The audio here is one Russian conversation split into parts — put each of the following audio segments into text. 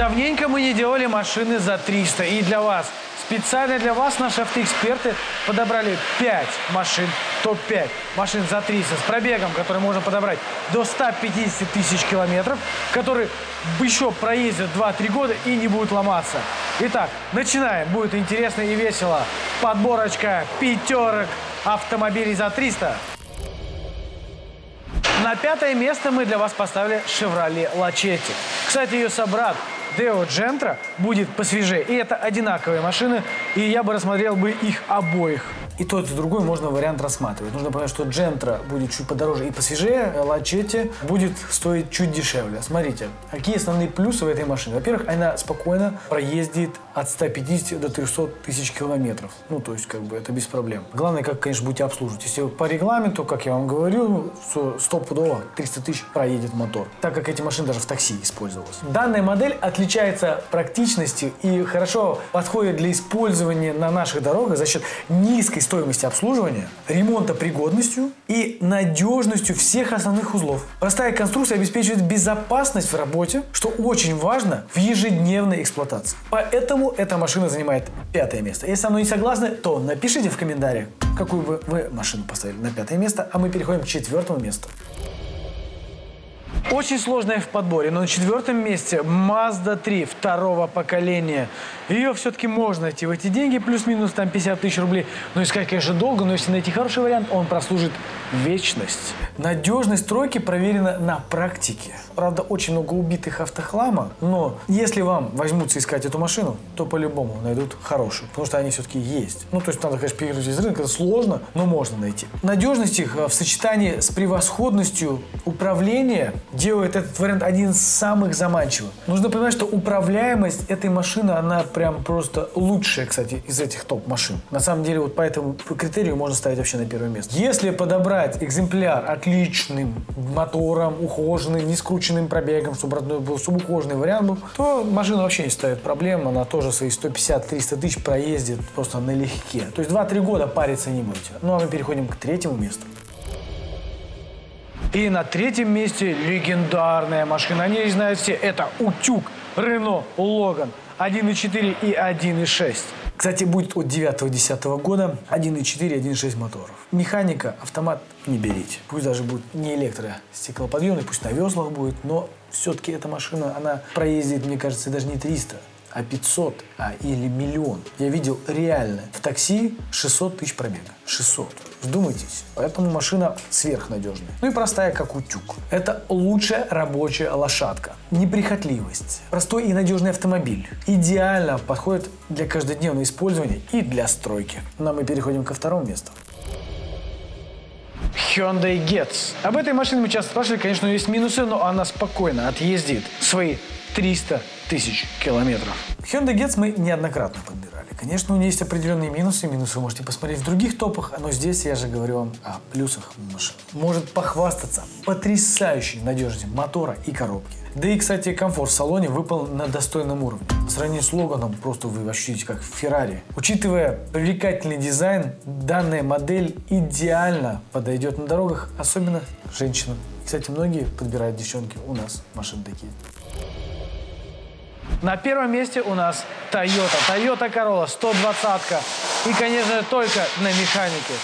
Давненько мы не делали машины за 300. И для вас, специально для вас, наши автоэксперты подобрали 5 машин, топ-5 машин за 300 с пробегом, который можно подобрать до 150 тысяч километров, который еще проездит 2-3 года и не будет ломаться. Итак, начинаем. Будет интересно и весело. Подборочка пятерок автомобилей за 300. На пятое место мы для вас поставили Chevrolet Lachetti. Кстати, ее собрат Део Джентра будет посвежее. И это одинаковые машины, и я бы рассмотрел бы их обоих. И тот, и другой можно вариант рассматривать. Нужно понять, что Джентра будет чуть подороже и посвежее, а Лачетти будет стоить чуть дешевле. Смотрите, какие основные плюсы в этой машине. Во-первых, она спокойно проездит от 150 до 300 тысяч километров. Ну, то есть, как бы, это без проблем. Главное, как, конечно, будете обслуживать. Если по регламенту, как я вам говорю, стопудово 300 тысяч проедет мотор. Так как эти машины даже в такси использовались. Данная модель отличается практичностью и хорошо подходит для использования на наших дорогах за счет низкой стоимости обслуживания, ремонта пригодностью и надежностью всех основных узлов. Простая конструкция обеспечивает безопасность в работе, что очень важно в ежедневной эксплуатации. Поэтому эта машина занимает пятое место. Если со мной не согласны, то напишите в комментариях, какую бы вы машину поставили на пятое место, а мы переходим к четвертому месту. Очень сложная в подборе, но на четвертом месте Mazda 3 второго поколения. Ее все-таки можно найти в эти деньги, плюс-минус там 50 тысяч рублей. Но искать, конечно, долго, но если найти хороший вариант, он прослужит вечность. Надежность тройки проверена на практике. Правда, очень много убитых автохлама, но если вам возьмутся искать эту машину, то по-любому найдут хорошую, потому что они все-таки есть. Ну, то есть надо, конечно, перегрузить из рынка, это сложно, но можно найти. Надежность их в сочетании с превосходностью управления делает этот вариант один из самых заманчивых. Нужно понимать, что управляемость этой машины, она прям просто лучшая, кстати, из этих топ-машин. На самом деле, вот по этому критерию можно ставить вообще на первое место. Если подобрать экземпляр отличным мотором, ухоженным, не скрученным пробегом, чтобы родной был субухоженный вариант то машина вообще не ставит проблем, она тоже свои 150-300 тысяч проездит просто налегке. То есть 2-3 года париться не будете. Ну а мы переходим к третьему месту. И на третьем месте легендарная машина. О ней знают все. Это утюг Рено Логан 1.4 и 1.6. Кстати, будет от 9-10 года 1.4, 1.6 моторов. Механика, автомат не берите. Пусть даже будет не электростеклоподъемный, пусть на веслах будет, но все-таки эта машина, она проездит, мне кажется, даже не 300, а 500, а или миллион. Я видел реально в такси 600 тысяч пробега. 600. Вдумайтесь. Поэтому машина сверхнадежная. Ну и простая, как утюг. Это лучшая рабочая лошадка. Неприхотливость. Простой и надежный автомобиль. Идеально подходит для каждодневного использования и для стройки. Ну а мы переходим ко второму месту. Hyundai Getz. Об этой машине мы часто спрашивали, конечно, есть минусы, но она спокойно отъездит свои 300 тысяч километров. Hyundai Getz мы неоднократно подбирали. Конечно, у нее есть определенные минусы. Минусы вы можете посмотреть в других топах, но здесь я же говорю вам о плюсах машины. Может похвастаться потрясающей надежностью мотора и коробки. Да и, кстати, комфорт в салоне выполнен на достойном уровне. По сравнению с Логаном, просто вы ощутите как в Феррари. Учитывая привлекательный дизайн, данная модель идеально подойдет на дорогах, особенно женщинам. Кстати, многие подбирают девчонки у нас машины такие. На первом месте у нас Toyota. Toyota Corolla 120-ка. И, конечно, только на механике.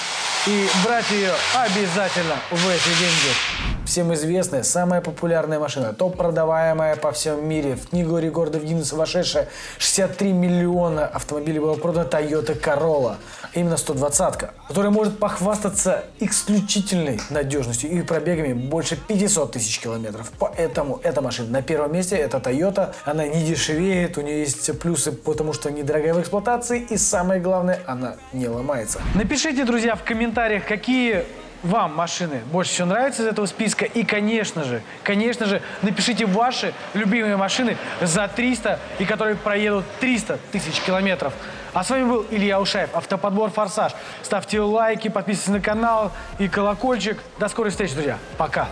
И брать ее обязательно в эти деньги всем известная, самая популярная машина, топ продаваемая по всему мире, в книгу рекордов Гиннесса вошедшая, 63 миллиона автомобилей было продано Toyota Corolla, именно 120-ка, которая может похвастаться исключительной надежностью и пробегами больше 500 тысяч километров. Поэтому эта машина на первом месте, это Toyota, она не дешевеет, у нее есть плюсы, потому что недорогая в эксплуатации и самое главное, она не ломается. Напишите, друзья, в комментариях, какие вам машины больше всего нравятся из этого списка. И, конечно же, конечно же, напишите ваши любимые машины за 300 и которые проедут 300 тысяч километров. А с вами был Илья Ушаев, автоподбор «Форсаж». Ставьте лайки, подписывайтесь на канал и колокольчик. До скорой встречи, друзья. Пока.